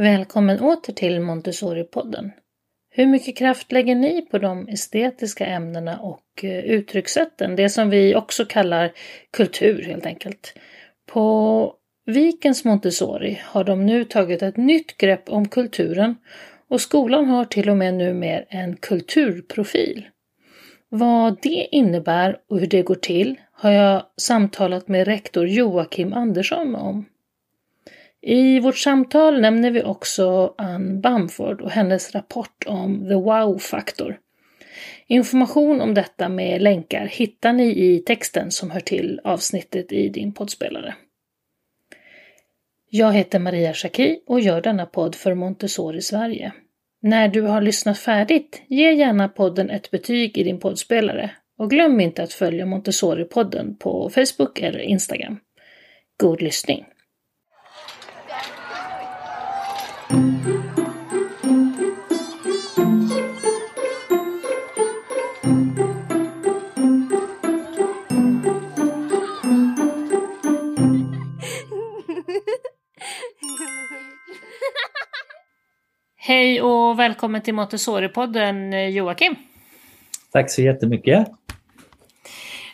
Välkommen åter till Montessori-podden. Hur mycket kraft lägger ni på de estetiska ämnena och eh, uttryckssätten, det som vi också kallar kultur helt enkelt? På Vikens Montessori har de nu tagit ett nytt grepp om kulturen och skolan har till och med numera en kulturprofil. Vad det innebär och hur det går till har jag samtalat med rektor Joakim Andersson om. I vårt samtal nämner vi också Ann Bamford och hennes rapport om The Wow-faktor. Information om detta med länkar hittar ni i texten som hör till avsnittet i din poddspelare. Jag heter Maria Schacki och gör denna podd för Montessori Sverige. När du har lyssnat färdigt, ge gärna podden ett betyg i din poddspelare och glöm inte att följa Montessori-podden på Facebook eller Instagram. God lyssning! Hej och välkommen till Montessori-podden Joakim. Tack så jättemycket.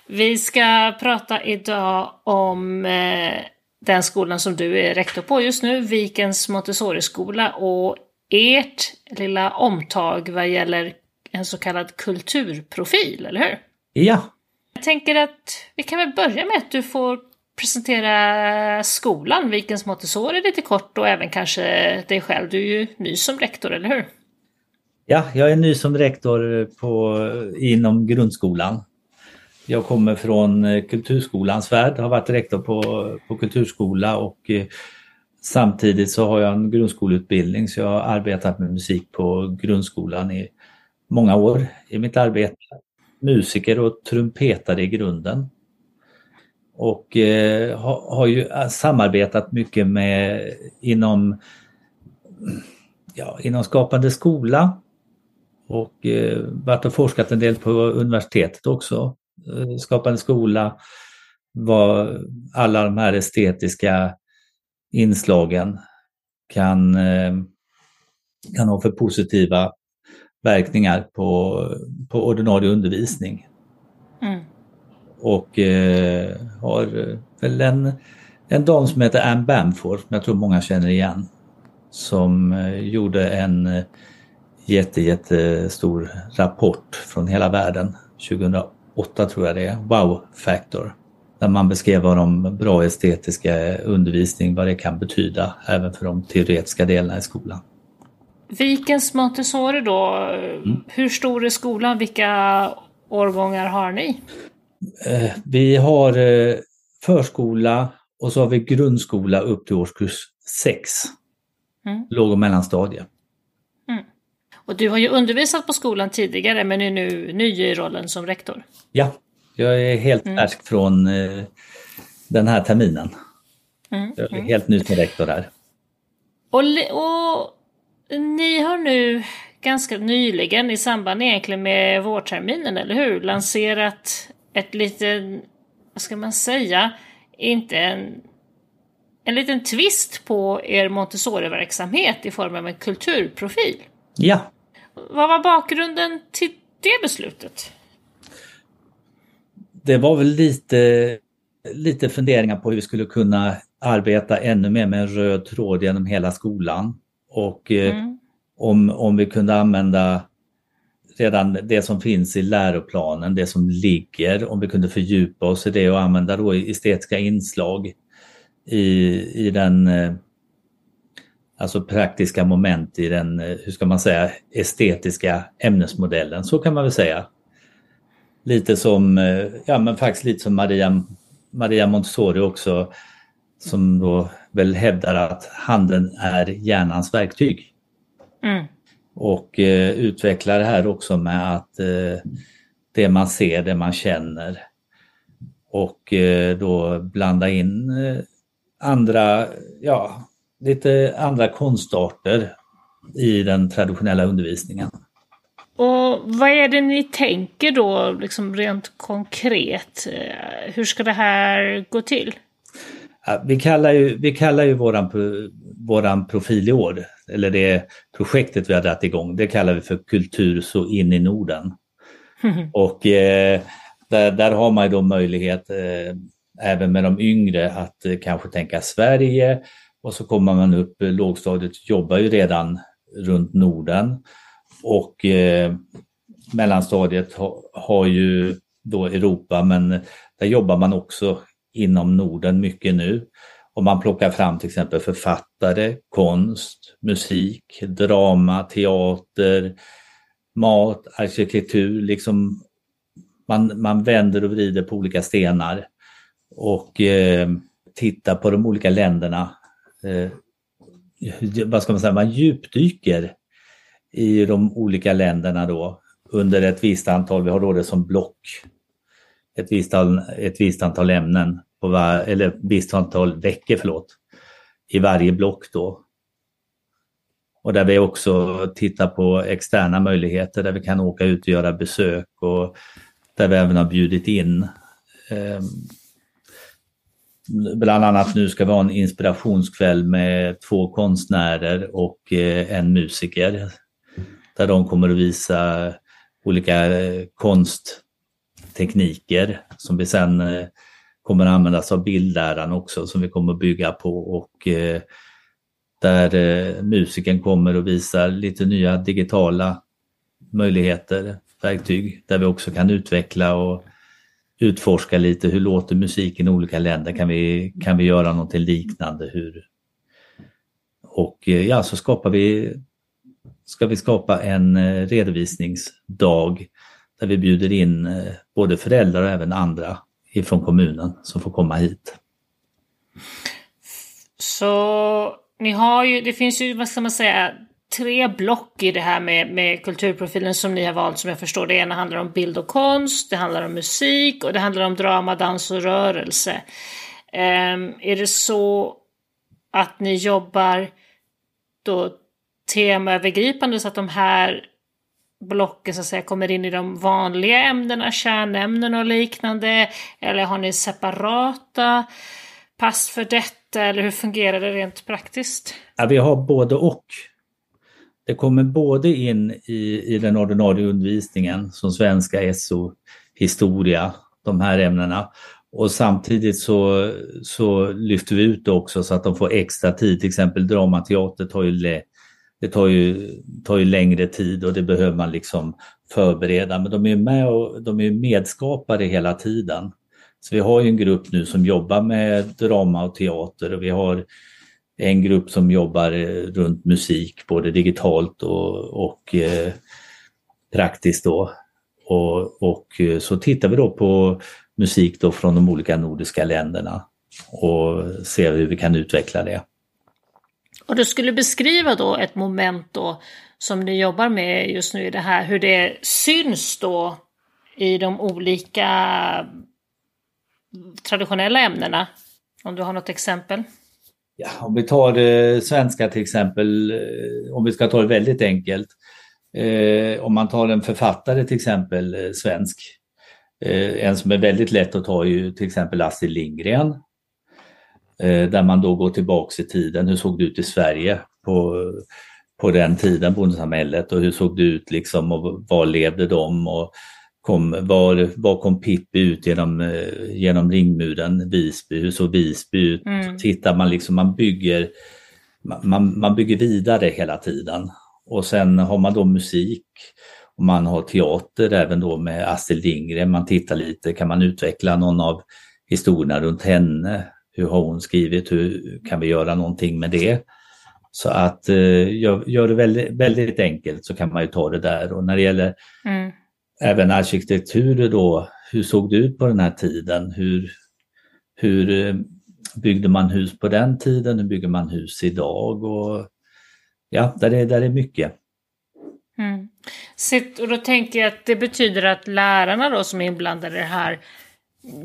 Vi ska prata idag om eh, den skolan som du är rektor på just nu, Vikens Montessori-skola och ert lilla omtag vad gäller en så kallad kulturprofil, eller hur? Ja. Jag tänker att vi kan väl börja med att du får presentera skolan, Vikens Montessori lite kort och även kanske dig själv. Du är ju ny som rektor, eller hur? Ja, jag är ny som rektor på, inom grundskolan. Jag kommer från eh, kulturskolans värld, har varit rektor på, på kulturskola och eh, samtidigt så har jag en grundskoleutbildning så jag har arbetat med musik på grundskolan i många år i mitt arbete. Musiker och trumpetare i grunden. Och eh, har, har ju eh, samarbetat mycket med inom, ja, inom Skapande skola och eh, varit och forskat en del på universitetet också. Eh, skapande skola, vad alla de här estetiska inslagen kan, eh, kan ha för positiva verkningar på, på ordinarie undervisning. Mm. Och eh, har väl en, en dam som heter Anne Bamford, som jag tror många känner igen, som eh, gjorde en jätte, jättestor rapport från hela världen 2008 tror jag det är, Wow Factor. Där man beskrev vad de bra estetiska undervisning, vad det kan betyda även för de teoretiska delarna i skolan. Vikens Montessori då, mm. hur stor är skolan? Vilka årgångar har ni? Eh, vi har eh, förskola och så har vi grundskola upp till årskurs 6. Mm. Låg och mellanstadie. Mm. Och du har ju undervisat på skolan tidigare men är nu ny i rollen som rektor. Ja, jag är helt mm. färsk från eh, den här terminen. Mm. Jag är mm. helt ny som rektor här. Och, och ni har nu ganska nyligen i samband egentligen med vårterminen, eller hur, lanserat ett liten, vad ska man säga, inte en, en liten twist på er Montessori-verksamhet i form av en kulturprofil. Ja. Vad var bakgrunden till det beslutet? Det var väl lite, lite funderingar på hur vi skulle kunna arbeta ännu mer med en röd tråd genom hela skolan. Och eh, mm. om, om vi kunde använda redan det som finns i läroplanen, det som ligger, om vi kunde fördjupa oss i det och använda då estetiska inslag i, i den eh, alltså praktiska moment i den, eh, hur ska man säga, estetiska ämnesmodellen, så kan man väl säga. Lite som, eh, ja men faktiskt lite som Maria, Maria Montessori också, som då väl hävdar att handen är hjärnans verktyg. Mm och eh, utveckla det här också med att eh, det man ser, det man känner och eh, då blanda in eh, andra, ja, lite andra konstarter i den traditionella undervisningen. Och vad är det ni tänker då, liksom rent konkret? Hur ska det här gå till? Vi kallar ju, vi kallar ju våran, våran profil i år, eller det projektet vi har dragit igång, det kallar vi för Kultur så in i Norden. Mm. Och eh, där, där har man ju då möjlighet, eh, även med de yngre, att eh, kanske tänka Sverige och så kommer man upp, eh, lågstadiet jobbar ju redan runt Norden och eh, mellanstadiet ha, har ju då Europa men där jobbar man också inom Norden mycket nu. Och man plockar fram till exempel författare, konst, musik, drama, teater, mat, arkitektur, liksom man, man vänder och vrider på olika stenar och eh, tittar på de olika länderna. Eh, vad ska man säga, man djupdyker i de olika länderna då under ett visst antal, vi har då det som block, ett visst, ett visst antal ämnen, på var, eller ett visst antal veckor förlåt, i varje block då. Och där vi också tittar på externa möjligheter där vi kan åka ut och göra besök och där vi även har bjudit in eh, Bland annat nu ska vi ha en inspirationskväll med två konstnärer och eh, en musiker. Där de kommer att visa olika eh, konsttekniker som vi sen eh, kommer att användas av bildläraren också som vi kommer att bygga på och där musiken kommer att visa lite nya digitala möjligheter, verktyg där vi också kan utveckla och utforska lite hur låter musiken i olika länder, kan vi, kan vi göra någonting liknande? Hur... Och eh, ja, så skapar vi ska vi skapa en eh, redovisningsdag där vi bjuder in eh, både föräldrar och även andra ifrån kommunen som får komma hit. Så ni har ju, det finns ju, vad ska man säga, tre block i det här med, med kulturprofilen som ni har valt som jag förstår. Det ena handlar om bild och konst, det handlar om musik och det handlar om drama, dans och rörelse. Um, är det så att ni jobbar då temaövergripande så att de här blocken så att säga kommer in i de vanliga ämnena, kärnämnen och liknande? Eller har ni separata pass för detta eller hur fungerar det rent praktiskt? Ja, vi har både och. Det kommer både in i, i den ordinarie undervisningen som svenska, SO, historia, de här ämnena. Och samtidigt så, så lyfter vi ut det också så att de får extra tid. Till exempel dramateater tar ju det tar ju, tar ju längre tid och det behöver man liksom förbereda. Men de är med och de är medskapare hela tiden. Så vi har ju en grupp nu som jobbar med drama och teater och vi har en grupp som jobbar eh, runt musik, både digitalt och, och eh, praktiskt då. Och, och eh, så tittar vi då på musik då från de olika nordiska länderna och ser hur vi kan utveckla det. Och du skulle beskriva då ett moment då som ni jobbar med just nu i det här, hur det syns då i de olika traditionella ämnena? Om du har något exempel? Ja, om vi tar det svenska till exempel, eh, om vi ska ta det väldigt enkelt. Eh, om man tar en författare till exempel, eh, svensk. Eh, en som är väldigt lätt att ta är ju till exempel Astrid Lindgren. Eh, där man då går tillbaks i tiden. Hur såg det ut i Sverige på, på den tiden, bondesamhället och hur såg det ut liksom och var levde de och kom, var, var kom Pippi ut genom, eh, genom ringmuren, Visby, hur såg Visby ut? Mm. Tittar man liksom, man bygger, man, man bygger vidare hela tiden. Och sen har man då musik och man har teater även då med Astrid Lindgren, man tittar lite, kan man utveckla någon av historierna runt henne? Hur har hon skrivit? Hur kan vi göra någonting med det? Så att eh, gör, det väldigt, väldigt, enkelt så kan man ju ta det där. Och när det gäller mm även arkitektur då, hur såg det ut på den här tiden? Hur, hur eh, byggde man hus på den tiden? Hur bygger man hus idag? Och, ja, där är, där är mycket. Mm. och då tänker jag att det betyder att lärarna då som är inblandade i det här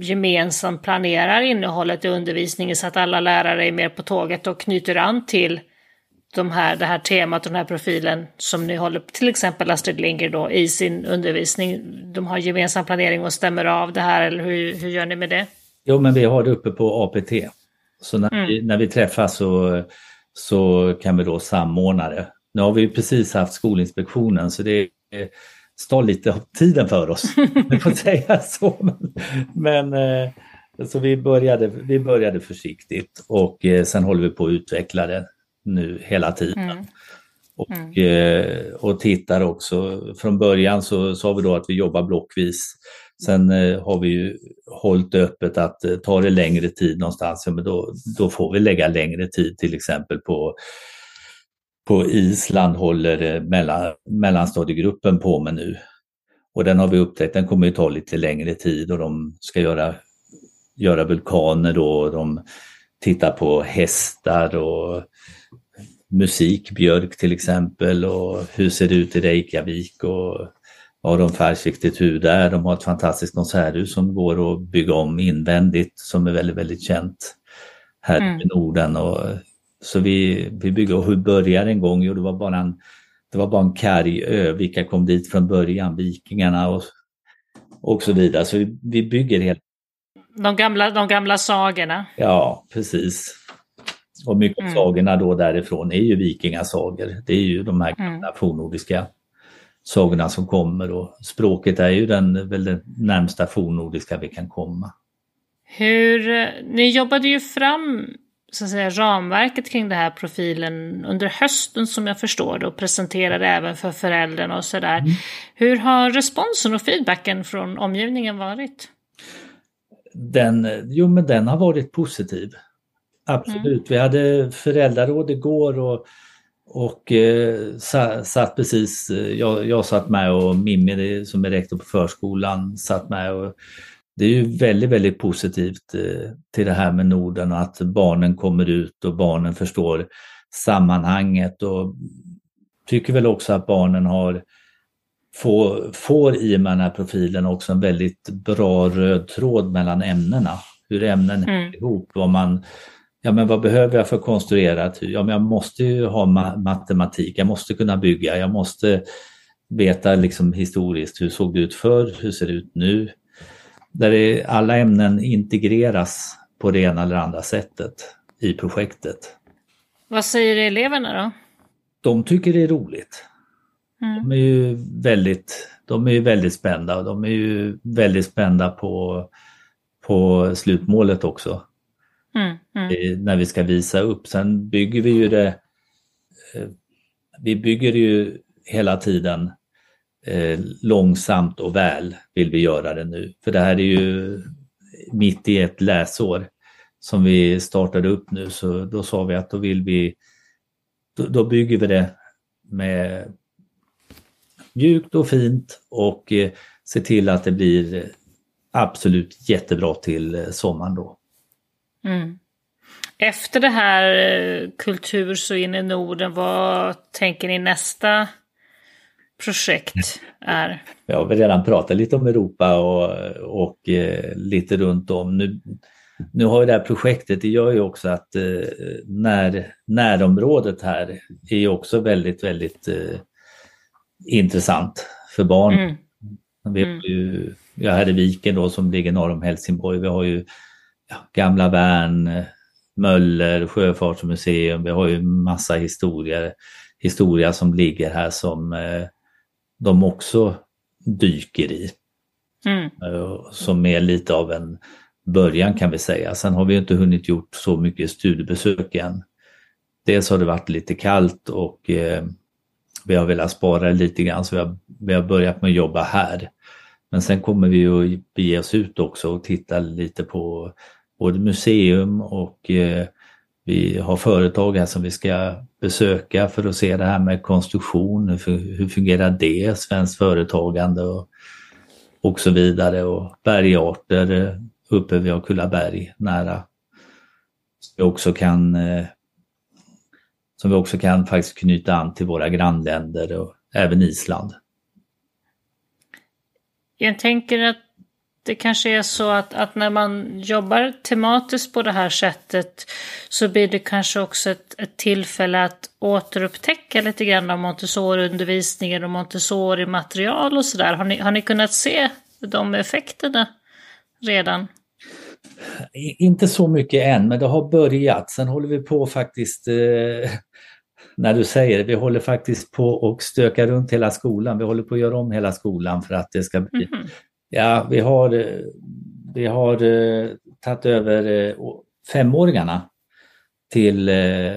gemensamt planerar innehållet i undervisningen så att alla lärare är med på tåget och knyter an till de här, det här temat och den här profilen som ni håller, till exempel Astrid Lindgren då, i sin undervisning. De har gemensam planering och stämmer av det här, eller hur, hur gör ni med det? Jo, men vi har det uppe på APT. Så när, mm. vi, när vi träffas så, så kan vi då samordna det. Nu har vi precis haft Skolinspektionen så det stal lite av tiden för oss. Vi får säga så. Men, eh, så vi började, vi började försiktigt och eh, sen håller vi på att utveckla det nu hela tiden. Mm. Och, mm. Eh, och tittar också, från början så sa vi då att vi jobbar blockvis. Sen har vi ju hållit öppet att tar det längre tid någonstans, ja, men då, då får vi lägga längre tid till exempel på på Island håller mellan, mellanstadiegruppen på med nu. Och den har vi upptäckt, den kommer ju ta lite längre tid och de ska göra, göra vulkaner då. Och de tittar på hästar och musik, björk till exempel och hur ser det ut i Reykjavik och har de färgsiktigt hur där. De har ett fantastiskt konserthus som går att bygga om invändigt som är väldigt, väldigt känt här mm. i Norden. Och så vi, vi bygger, och hur började en gång? Jo, det var bara en, det var bara en karg ö. Vilka kom dit från början? Vikingarna och, och så vidare. Så vi, vi bygger helt... De gamla, de gamla sagorna? Ja, precis. Och mycket mm. sagorna då därifrån är ju vikingasagor. Det är ju de här gamla mm. fornnordiska sagorna som kommer och språket är ju den, väl den närmsta fornnordiska vi kan komma. Hur, ni jobbade ju fram så att säga, ramverket kring den här profilen under hösten som jag förstår det och presenterade även för föräldrarna och sådär. Mm. Hur har responsen och feedbacken från omgivningen varit? Den, jo men den har varit positiv. Absolut. Mm. Vi hade föräldraråd igår och, och eh, satt precis, eh, jag, jag satt med och Mimmi som är rektor på förskolan satt med och det är ju väldigt, väldigt positivt eh, till det här med Norden och att barnen kommer ut och barnen förstår sammanhanget och tycker väl också att barnen har får, får i och med den här profilen också en väldigt bra röd tråd mellan ämnena. Hur ämnen mm. hänger ihop, vad man Ja men vad behöver jag för konstruerat? Ja men jag måste ju ha ma matematik, jag måste kunna bygga, jag måste veta liksom historiskt hur såg det ut förr, hur ser det ut nu? där det, alla ämnen integreras på det ena eller andra sättet i projektet. Vad säger eleverna då? De tycker det är roligt. Mm. De är ju väldigt, de är väldigt spända och de är ju väldigt spända på, på slutmålet också. Mm. Mm. Eh, när vi ska visa upp. Sen bygger vi ju det, eh, vi bygger ju hela tiden eh, långsamt och väl vill vi göra det nu. För det här är ju mitt i ett läsår som vi startade upp nu så då sa vi att då vill vi, då, då bygger vi det med mjukt och fint och se till att det blir absolut jättebra till sommaren då. Mm. Efter det här eh, Kultur så in i Norden, vad tänker ni nästa projekt är? Jag har redan pratat lite om Europa och, och eh, lite runt om. Nu, nu har ju det här projektet, det gör ju också att eh, när, närområdet här är ju också väldigt, väldigt eh, intressant för barn. Mm. Vi har ju, ja, här är Viken då som ligger norr om Helsingborg. Vi har ju ja, Gamla Värn, Möller, Sjöfartsmuseum. Vi har ju massa historier, historia som ligger här som eh, de också dyker i. Mm. Eh, som är lite av en början kan vi säga. Sen har vi inte hunnit gjort så mycket studiebesök än. Dels har det varit lite kallt och eh, vi har velat spara lite grann så vi har, vi har börjat med att jobba här. Men sen kommer vi att bege oss ut också och titta lite på både museum och eh, vi har företag här som vi ska besöka för att se det här med konstruktion, hur, hur fungerar det, svenskt företagande och, och så vidare och bergarter eh, uppe vid Kullaberg nära. Som vi också kan eh, som vi också kan faktiskt knyta an till våra grannländer och även Island. Jag tänker att det kanske är så att, att när man jobbar tematiskt på det här sättet så blir det kanske också ett, ett tillfälle att återupptäcka lite grann av Montessori-undervisningen och Montessori-material och sådär. Har ni, har ni kunnat se de effekterna redan? Inte så mycket än, men det har börjat. Sen håller vi på faktiskt, eh, när du säger det, vi håller faktiskt på och stöka runt hela skolan. Vi håller på att göra om hela skolan för att det ska bli... Mm -hmm. Ja, vi har, vi har eh, tagit över eh, femåringarna till, eh,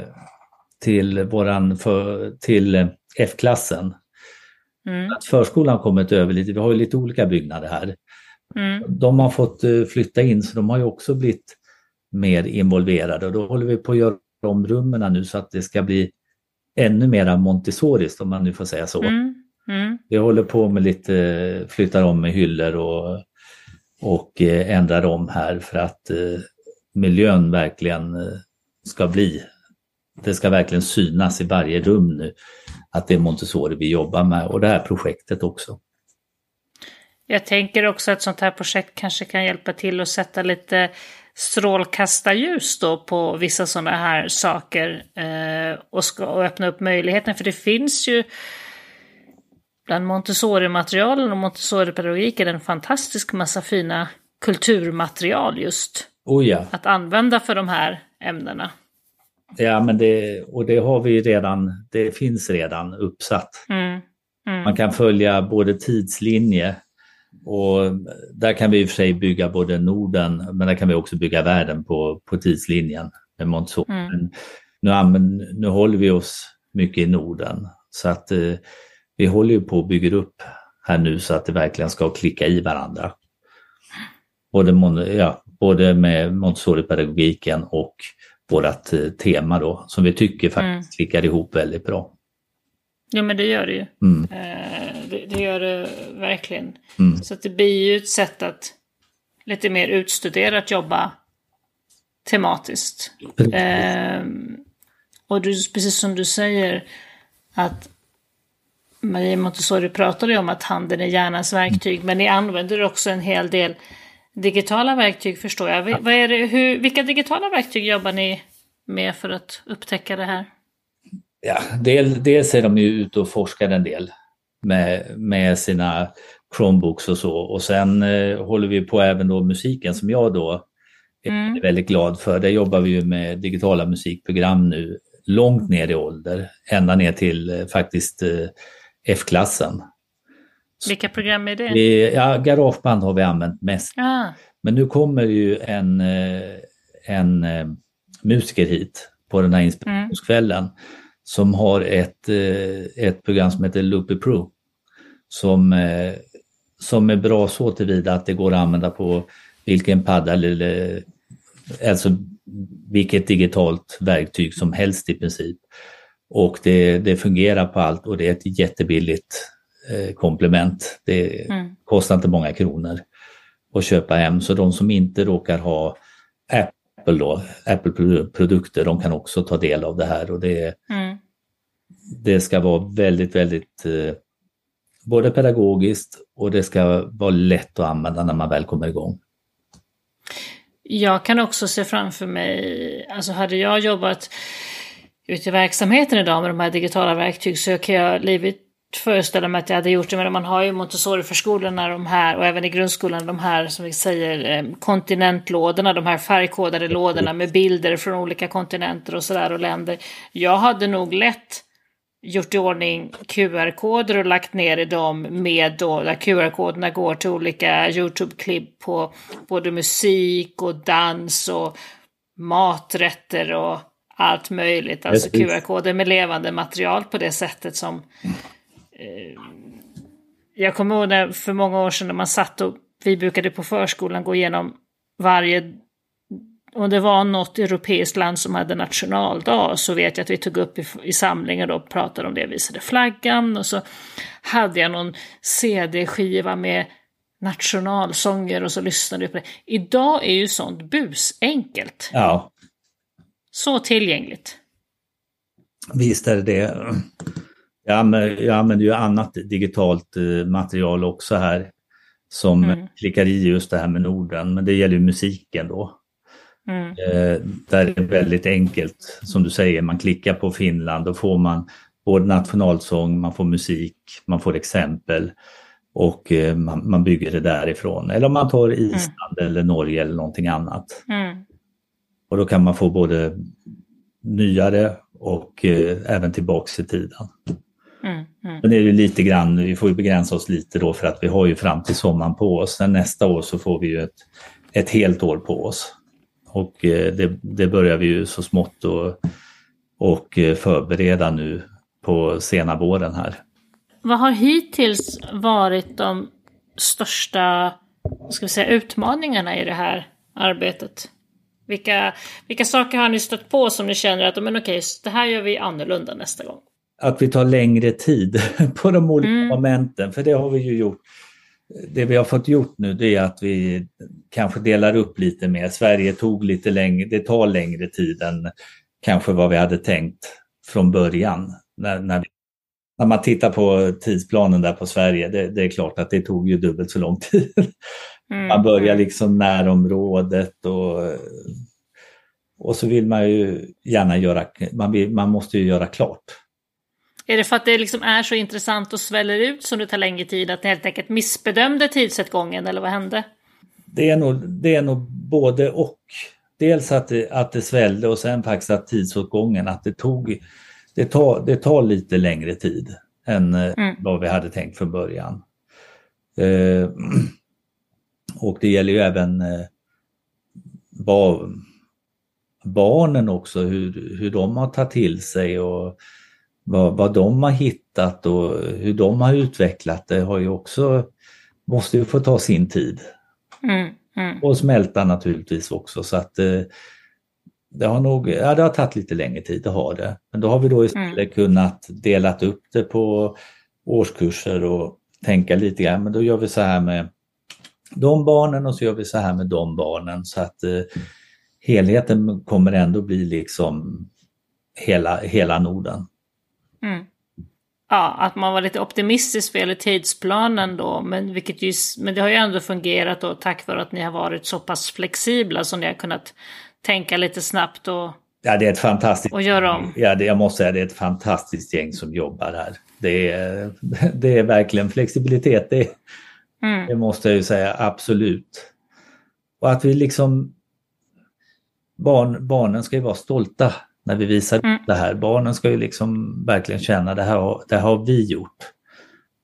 till, våran för, till eh, F-klassen. Mm. Att förskolan kommit över lite, vi har ju lite olika byggnader här. Mm. De har fått eh, flytta in så de har ju också blivit mer involverade och då håller vi på att göra om rummen nu så att det ska bli ännu mera Montessoriskt om man nu får säga så. Mm. Mm. Vi håller på med lite, flyttar om med hyllor och, och ändrar om här för att miljön verkligen ska bli. Det ska verkligen synas i varje rum nu att det är Montessori vi jobbar med och det här projektet också. Jag tänker också att sånt här projekt kanske kan hjälpa till att sätta lite strålkastarljus då på vissa sådana här saker eh, och, ska, och öppna upp möjligheten. För det finns ju bland Montessori-materialen och Montessori-pedagogiken en fantastisk massa fina kulturmaterial just. Oh ja. Att använda för de här ämnena. Ja, men det, och det har vi redan, det finns redan uppsatt. Mm. Mm. Man kan följa både tidslinje och där kan vi i och för sig bygga både Norden, men där kan vi också bygga världen på, på tidslinjen med Montessori. Mm. Nu, nu håller vi oss mycket i Norden så att eh, vi håller ju på att bygga upp här nu så att det verkligen ska klicka i varandra. Både, ja, både med Montessori-pedagogiken och vårt eh, tema då, som vi tycker faktiskt mm. klickar ihop väldigt bra. Ja men det gör det ju. Mm. Eh, det, det, gör det verkligen. Mm. Så att det blir ju ett sätt att lite mer utstuderat jobba tematiskt. Eh, och du, precis som du säger att Maria Montessori pratade ju om att handen är hjärnans verktyg, men ni använder också en hel del digitala verktyg förstår jag. Ja. Vad är det, hur, vilka digitala verktyg jobbar ni med för att upptäcka det här? Ja, del, dels är de ju ute och forskar en del med, med sina Chromebooks och så och sen eh, håller vi på även då musiken som jag då är mm. väldigt glad för. Där jobbar vi ju med digitala musikprogram nu långt ner i ålder, ända ner till eh, faktiskt eh, F-klassen. Vilka program är det? Ja, Garageband har vi använt mest. Ah. Men nu kommer ju en, eh, en eh, musiker hit på den här inspirationskvällen mm. som har ett, eh, ett program som heter Loopy Pro. Som, som är bra så tillvida att det går att använda på vilken padda eller alltså vilket digitalt verktyg som helst i princip. Och det, det fungerar på allt och det är ett jättebilligt eh, komplement. Det mm. kostar inte många kronor att köpa hem. Så de som inte råkar ha Apple då, Apple-produkter, de kan också ta del av det här. Och det, mm. det ska vara väldigt, väldigt eh, både pedagogiskt och det ska vara lätt att använda när man väl kommer igång. Jag kan också se framför mig, alltså hade jag jobbat ute i verksamheten idag med de här digitala verktyg så kan jag livet föreställa mig att jag hade gjort det, men man har ju Montessori-förskolorna de här och även i grundskolan de här som vi säger eh, kontinentlådorna, de här färgkodade lådorna med bilder från olika kontinenter och sådär och länder. Jag hade nog lätt gjort i ordning QR-koder och lagt ner i dem med då där QR-koderna går till olika YouTube-klipp på både musik och dans och maträtter och allt möjligt. Alltså QR-koder med levande material på det sättet som Eh, jag kommer ihåg när, för många år sedan när man satt och vi brukade på förskolan gå igenom varje om det var något europeiskt land som hade nationaldag så vet jag att vi tog upp i, i samlingen och pratade om det, visade flaggan och så hade jag någon CD-skiva med nationalsånger och så lyssnade vi på det. Idag är ju sånt busenkelt. Ja. Så tillgängligt. Visst är det det. Jag använder, jag använder ju annat digitalt eh, material också här som mm. klickar i just det här med Norden, men det gäller ju musiken då. Mm. Eh, där är det väldigt enkelt, som du säger, man klickar på Finland, då får man både nationalsång, man får musik, man får exempel. och eh, man, man, bygger det därifrån. Eller om man tar Island mm. eller Norge eller någonting annat. Mm. Och då kan man få både nyare och eh, även tillbaks i tiden. Mm, mm. Men det är ju lite grann, vi får ju begränsa oss lite då för att vi har ju fram till sommaren på oss. Sen nästa år så får vi ju ett, ett helt år på oss. Och eh, det, det börjar vi ju så smått och, och eh, förbereda nu på sena våren här. Vad har hittills varit de största ska vi säga, utmaningarna i det här arbetet? Vilka, vilka saker har ni stött på som ni känner att men okej, det här gör vi annorlunda nästa gång? Att vi tar längre tid på de olika mm. momenten, för det har vi ju gjort. Det vi har fått gjort nu det är att vi kanske delar upp lite mer. Sverige tog lite längre, det tar längre tid än kanske vad vi hade tänkt från början. När, när, vi, när man tittar på tidsplanen där på Sverige, det, det, är klart att det tog ju dubbelt så lång tid. Mm. Man börjar liksom närområdet och, och så vill man ju gärna göra, man, vill, man måste ju göra klart. Är det för att det liksom är så intressant och sväller ut som det tar längre tid att ni helt enkelt missbedömde tidsåtgången eller vad hände? Det är nog, det är nog både och. Dels att det, att det svällde och sen faktiskt att tidsåtgången, att det tog, det tar, det tar lite längre tid än eh, mm. vad vi hade tänkt från början. Eh, och det gäller ju även eh, bar, barnen också, hur, hur de har tagit till sig och vad, vad de har hittat och hur de har utvecklat det har ju också, måste ju få ta sin tid. Mm, mm. Och smälta naturligtvis också så att eh, det har nog, ja det har tagit lite längre tid, det har det. Men då har vi då istället mm. kunnat delat upp det på årskurser och tänka lite grann, men då gör vi så här med de barnen och så gör vi så här med de barnen så att eh, helheten kommer ändå bli liksom hela, hela Norden. Mm. Ja, att man var lite optimistisk vad gäller tidsplanen då, men, vilket ju, men det har ju ändå fungerat då tack vare att ni har varit så pass flexibla så ni har kunnat tänka lite snabbt och Ja, det är ett fantastiskt... Och göra om. Ja, det, jag måste säga det är ett fantastiskt gäng som jobbar här. Det är, det är verkligen flexibilitet. Det, mm. det måste jag ju säga, absolut. Och att vi liksom... Barn, barnen ska ju vara stolta när vi visar mm. det här. Barnen ska ju liksom verkligen känna det här, det här har vi gjort.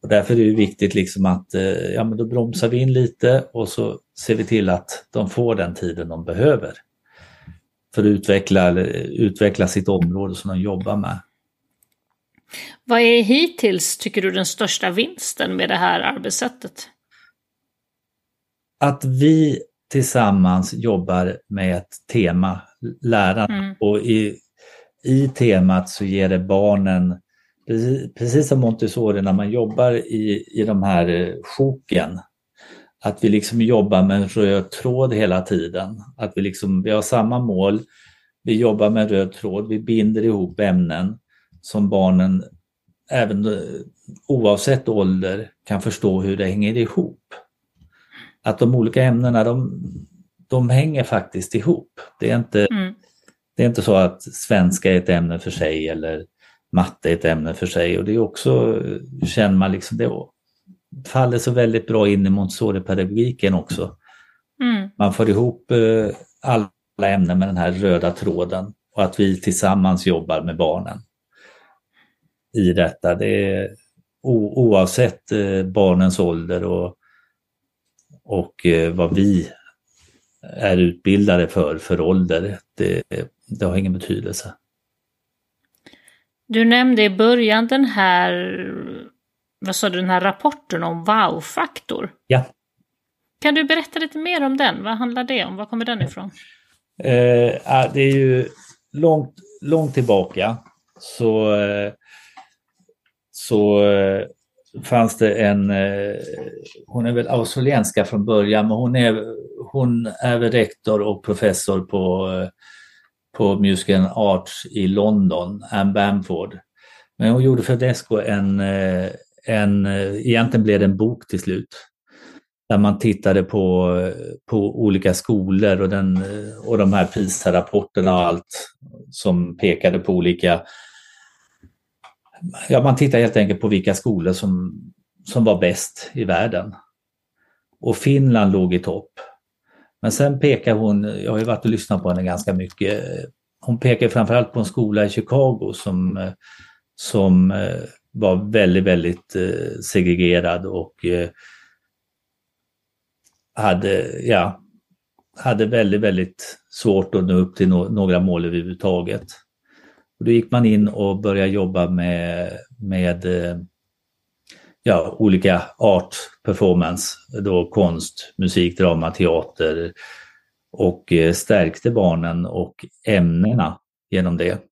Och därför är det viktigt liksom att eh, ja, men då bromsar vi in lite och så ser vi till att de får den tiden de behöver för att utveckla, utveckla sitt område som de jobbar med. Vad är hittills, tycker du, den största vinsten med det här arbetssättet? Att vi tillsammans jobbar med ett tema, lärarna, mm. och i, i temat så ger det barnen, precis, precis som Montessori när man jobbar i, i de här eh, sjoken, att vi liksom jobbar med en röd tråd hela tiden. Att vi, liksom, vi har samma mål, vi jobbar med en röd tråd, vi binder ihop ämnen som barnen, även oavsett ålder, kan förstå hur det hänger ihop. Att de olika ämnena, de, de hänger faktiskt ihop. Det är, inte, mm. det är inte så att svenska är ett ämne för sig eller matte är ett ämne för sig och det är också, känner man liksom, det faller så väldigt bra in i Montessori-pedagogiken också. Mm. Man får ihop eh, alla ämnen med den här röda tråden och att vi tillsammans jobbar med barnen i detta. Det är oavsett eh, barnens ålder och, och eh, vad vi är utbildade för, för ålder, det, det har ingen betydelse. Du nämnde i början den här vad sa du, den här rapporten om wow-faktor. Ja. Kan du berätta lite mer om den? Vad handlar det om? Var kommer den ifrån? Eh, det är ju långt, långt tillbaka så, eh, så eh, fanns det en, eh, hon är väl australienska från början, men hon är, hon är väl rektor och professor på, eh, på Music and Arts i London, Anne Bamford. Men hon gjorde för Desco en, eh, en, egentligen blev det en bok till slut. Där man tittade på, på olika skolor och, den, och de här PISA-rapporterna och allt som pekade på olika... Ja, man tittar helt enkelt på vilka skolor som, som var bäst i världen. Och Finland låg i topp. Men sen pekar hon, jag har ju varit och lyssnat på henne ganska mycket, hon pekar framförallt på en skola i Chicago som, som eh, var väldigt, väldigt eh, segregerad och eh, hade, ja, hade väldigt, väldigt svårt att nå upp till några mål överhuvudtaget. Och då gick man in och började jobba med, med ja, olika art performance, då konst, musik, drama, teater och eh, stärkte barnen och ämnena genom det.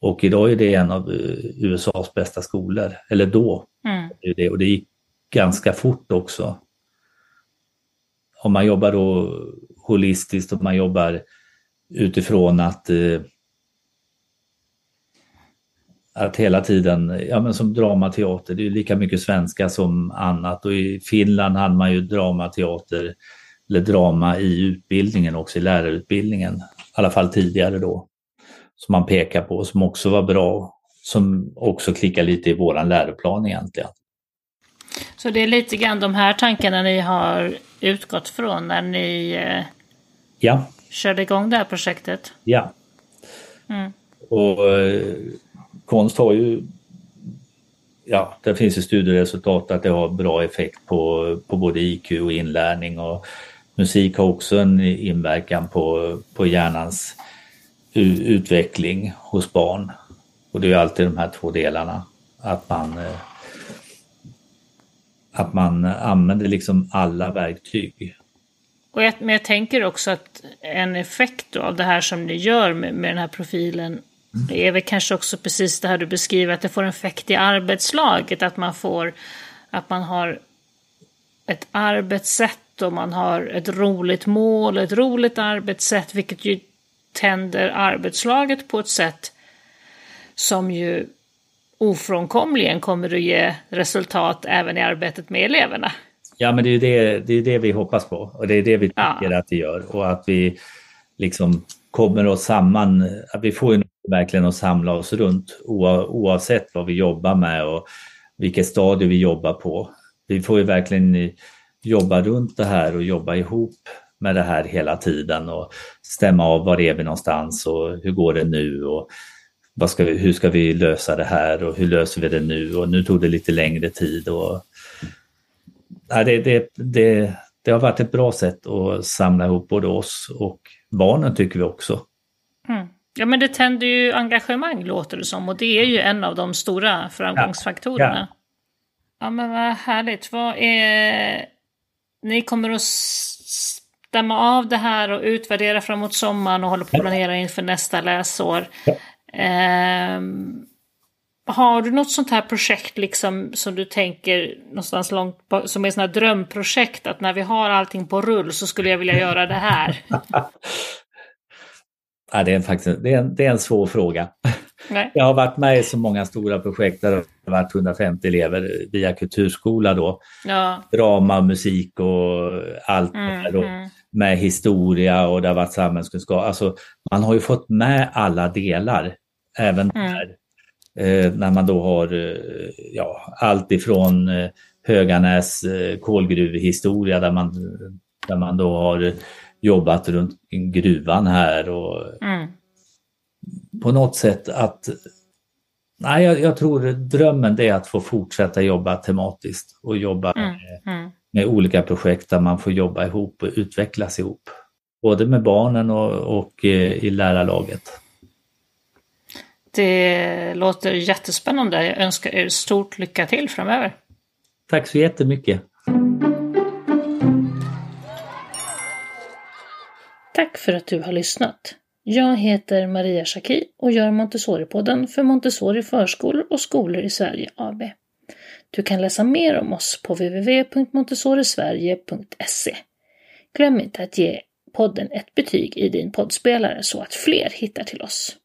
Och idag är det en av eh, USAs bästa skolor, eller då. Mm. Det, och det gick ganska fort också. Om man jobbar då holistiskt och man jobbar utifrån att eh, att hela tiden, ja men som dramateater, det är lika mycket svenska som annat och i Finland hade man ju dramateater eller drama i utbildningen också, i lärarutbildningen, i alla fall tidigare då, som man pekar på, som också var bra, som också klickar lite i våran läroplan egentligen. Så det är lite grann de här tankarna ni har utgått från när ni eh, ja. körde igång det här projektet? Ja. Mm. Och eh, konst har ju, ja, det finns ju studieresultat att det har bra effekt på, på både IQ och inlärning och musik har också en inverkan på, på hjärnans utveckling hos barn. Och det är alltid de här två delarna. Att man, eh, att man använder liksom alla verktyg. Och jag, men jag tänker också att en effekt av det här som ni gör med, med den här profilen det är väl kanske också precis det här du beskriver, att det får en effekt i arbetslaget, att man får, att man har ett arbetssätt och man har ett roligt mål, ett roligt arbetssätt, vilket ju tänder arbetslaget på ett sätt som ju ofrånkomligen kommer att ge resultat även i arbetet med eleverna. Ja, men det är ju det, det, är det vi hoppas på och det är det vi tycker ja. att det gör och att vi liksom kommer oss samman, att vi får ju verkligen att samla oss runt oavsett vad vi jobbar med och vilket stadie vi jobbar på. Vi får ju verkligen eh, jobba runt det här och jobba ihop med det här hela tiden och stämma av var är vi någonstans och hur går det nu och vad ska vi, hur ska vi lösa det här och hur löser vi det nu och nu tog det lite längre tid. Och, ja, det, det, det, det har varit ett bra sätt att samla ihop både oss och barnen tycker vi också. Mm. Ja men det tänder ju engagemang låter det som och det är ju en av de stora framgångsfaktorerna. Ja, ja. ja men vad härligt. Vad är... Ni kommer att stämma av det här och utvärdera framåt sommaren och hålla på att planera inför nästa läsår. Ja. Eh, har du något sånt här projekt liksom som du tänker någonstans långt som är sådana drömprojekt att när vi har allting på rull så skulle jag vilja göra det här? Ja, det, är faktiskt, det, är en, det är en svår fråga. Nej. Jag har varit med i så många stora projekt där det har varit 150 elever via kulturskola då. Ja. Drama, musik och allt mm, det där mm. Med historia och det har varit samhällskunskap. Alltså, man har ju fått med alla delar. Även mm. där. Eh, när man då har eh, ja, allt ifrån eh, Höganäs eh, kolgruvehistoria där man, där man då har jobbat runt gruvan här och mm. på något sätt att Nej, jag, jag, tror drömmen är att få fortsätta jobba tematiskt och jobba mm. Med, mm. med, olika projekt där man får jobba ihop och utvecklas ihop. Både med barnen och, och eh, i lärarlaget. Det låter jättespännande. Jag önskar er stort lycka till framöver. Tack så jättemycket. Tack för att du har lyssnat. Jag heter Maria Schacki och gör Montessori-podden för Montessori förskolor och skolor i Sverige AB. Du kan läsa mer om oss på www.montessorisverige.se. Glöm inte att ge podden ett betyg i din poddspelare så att fler hittar till oss.